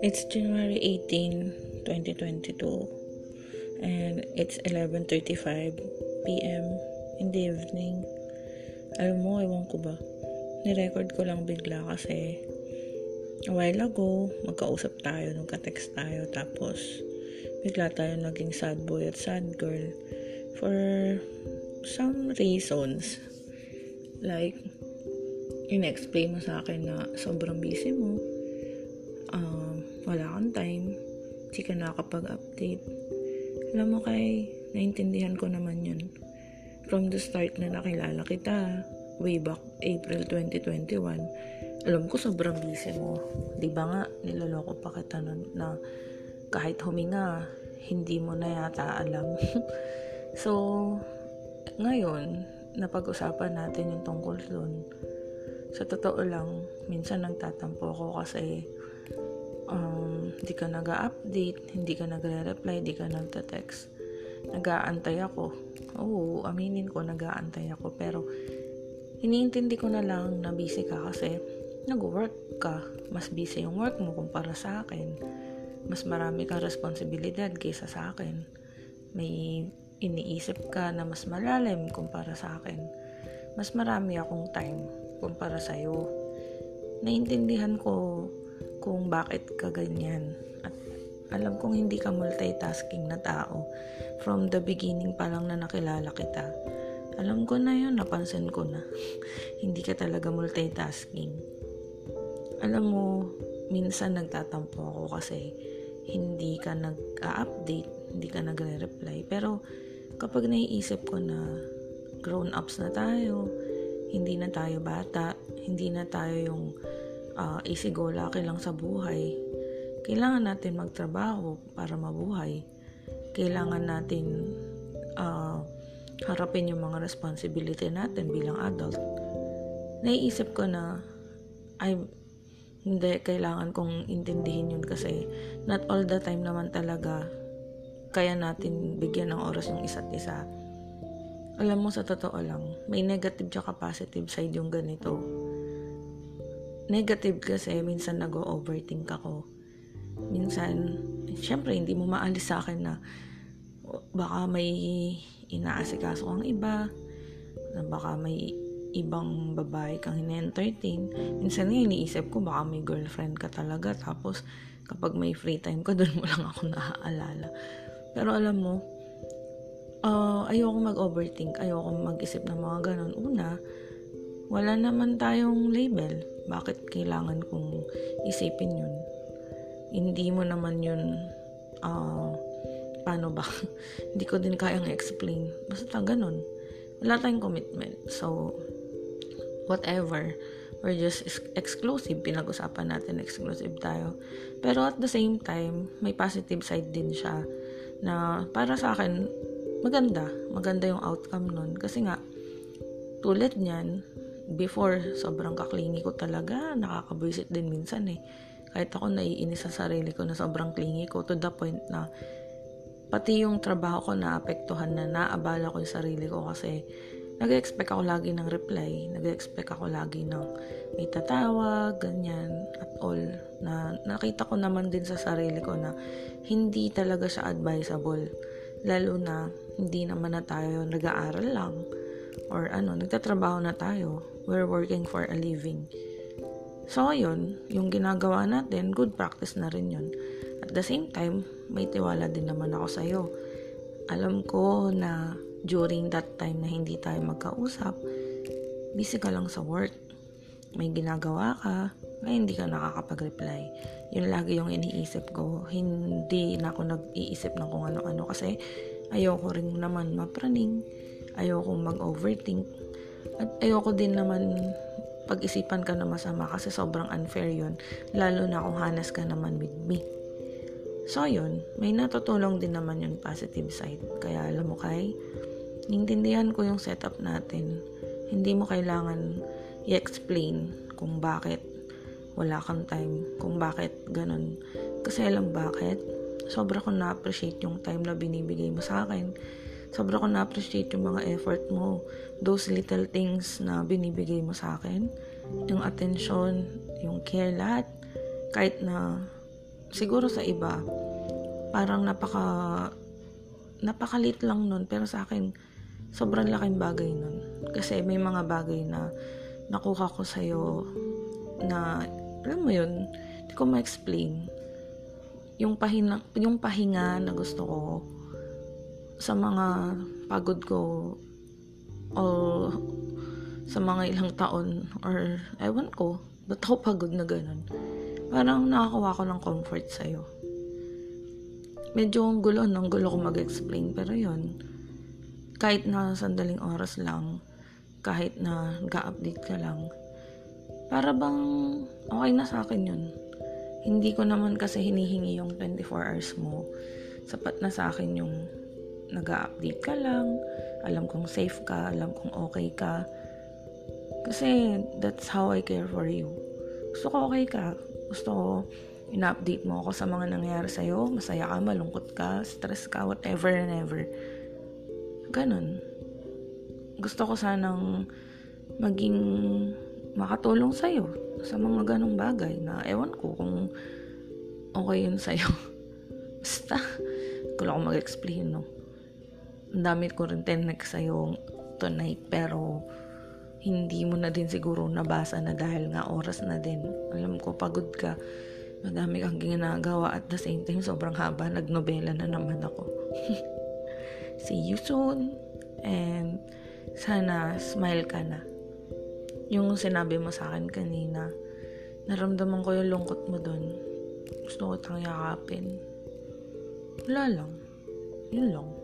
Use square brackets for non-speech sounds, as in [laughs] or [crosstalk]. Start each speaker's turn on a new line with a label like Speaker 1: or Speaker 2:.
Speaker 1: It's January 18, 2022 and it's 11.35 p.m. in the evening. Alam mo, ewan ko ba, nirecord ko lang bigla kasi a while ago, magkausap tayo, nagka-text tayo, tapos bigla tayo naging sad boy at sad girl for some reasons. Like, in-explain mo sa akin na sobrang busy mo, wala kang time, hindi ka nakakapag-update. Alam mo kay, naintindihan ko naman yun. From the start na nakilala kita, way back April 2021, alam ko sobrang busy mo. Di ba nga, niloloko pa kita nun na kahit huminga, hindi mo na yata alam. [laughs] so, ngayon, napag-usapan natin yung tungkol dun. Sa totoo lang, minsan nagtatampo ako kasi um, hindi ka nag update hindi ka nagre-reply, hindi ka nagta-text. Nag-aantay ako. Oo, aminin ko, nag-aantay ako. Pero, iniintindi ko na lang na busy ka kasi nag-work ka. Mas busy yung work mo kumpara sa akin. Mas marami kang responsibilidad kaysa sa akin. May iniisip ka na mas malalim kumpara sa akin. Mas marami akong time kumpara sa'yo. Naintindihan ko kung bakit ka ganyan. At alam kong hindi ka multitasking na tao. From the beginning pa lang na nakilala kita. Alam ko na yun, napansin ko na. [laughs] hindi ka talaga multitasking. Alam mo, minsan nagtatampo ako kasi hindi ka nag-update, hindi ka nagre-reply. Pero kapag naiisip ko na grown-ups na tayo, hindi na tayo bata, hindi na tayo yung uh, easy go lucky lang sa buhay. Kailangan natin magtrabaho para mabuhay. Kailangan natin uh, harapin yung mga responsibility natin bilang adult. Naiisip ko na ay hindi kailangan kong intindihin yun kasi not all the time naman talaga kaya natin bigyan ng oras yung isa't isa. Alam mo sa totoo lang, may negative tsaka positive side yung ganito negative kasi minsan nag-overthink ako. Minsan, syempre hindi mo maalis sa akin na baka may inaasikaso kang iba, na baka may ibang babae kang hine-entertain. Minsan nga iniisip ko baka may girlfriend ka talaga tapos kapag may free time ka [laughs] doon mo lang ako naaalala. Pero alam mo, uh, ayoko mag-overthink, ayoko mag-isip ng mga ganun. Una, wala naman tayong label. Bakit kailangan kong isipin yun? Hindi mo naman yun, uh, paano ba? [laughs] Hindi ko din kayang explain. Basta ganun. Wala tayong commitment. So, whatever. We're just exclusive. Pinag-usapan natin exclusive tayo. Pero at the same time, may positive side din siya na para sa akin, maganda. Maganda yung outcome nun. Kasi nga, tulad niyan, before, sobrang kaklingi ko talaga. Nakakabwisit din minsan eh. Kahit ako naiinis sa sarili ko na sobrang klingi ko to the point na pati yung trabaho ko naapektuhan na naabala ko yung sarili ko kasi nag-expect ako lagi ng reply. Nag-expect ako lagi ng may tatawag, ganyan, at all. Na nakita ko naman din sa sarili ko na hindi talaga siya advisable. Lalo na hindi naman na tayo nag-aaral lang or ano, nagtatrabaho na tayo we're working for a living. So, yun, yung ginagawa natin, good practice na rin yun. At the same time, may tiwala din naman ako sa'yo. Alam ko na during that time na hindi tayo magkausap, busy ka lang sa work. May ginagawa ka, kaya hindi ka nakakapag-reply. Yun lagi yung iniisip ko. Hindi na ako nag-iisip ng kung ano-ano kasi ayoko rin naman mapraning. Ayoko mag-overthink at ayoko din naman pag-isipan ka na masama kasi sobrang unfair yun. Lalo na kung hanas ka naman with me. So, yun. May natutulong din naman yung positive side. Kaya, alam mo kay, nintindihan ko yung setup natin. Hindi mo kailangan i-explain kung bakit wala kang time, kung bakit ganun. Kasi alam bakit? Sobra ko na-appreciate yung time na binibigay mo sa akin Sobra ko na-appreciate yung mga effort mo. Those little things na binibigay mo sa akin. Yung attention, yung care, lahat. Kahit na, siguro sa iba, parang napaka, napakalit lang nun. Pero sa akin, sobrang laking bagay nun. Kasi may mga bagay na nakuha ko sa'yo na, alam mo yun, hindi ko ma-explain. Yung pahinga, yung pahinga na gusto ko sa mga pagod ko o sa mga ilang taon or ewan ko, ba't ako pagod na ganun? Parang nakakuha ko ng comfort sa'yo. Medyo ang gulo, ang gulo ko mag-explain. Pero yon kahit na sandaling oras lang, kahit na ga-update ka lang, para bang okay na sa akin yun. Hindi ko naman kasi hinihingi yung 24 hours mo. Sapat na sa akin yung nag update ka lang, alam kong safe ka, alam kong okay ka. Kasi that's how I care for you. Gusto ko okay ka. Gusto ko ina-update mo ako sa mga nangyayari sa'yo. Masaya ka, malungkot ka, stress ka, whatever and ever. Ganon. Gusto ko sanang maging makatulong sa'yo sa mga ganong bagay na ewan ko kung okay yun sa'yo. [laughs] Basta, ko lang mag-explain, no? Ang dami ko rin tinek sa'yo tonight, pero hindi mo na din siguro nabasa na dahil nga oras na din. Alam ko, pagod ka. Madami kang ginagawa at the same time, sobrang haba. Nagnobela na naman ako. [laughs] See you soon. And sana smile ka na. Yung sinabi mo sa akin kanina, naramdaman ko yung lungkot mo dun. Gusto ko tang yakapin. Wala lang. Yun lang.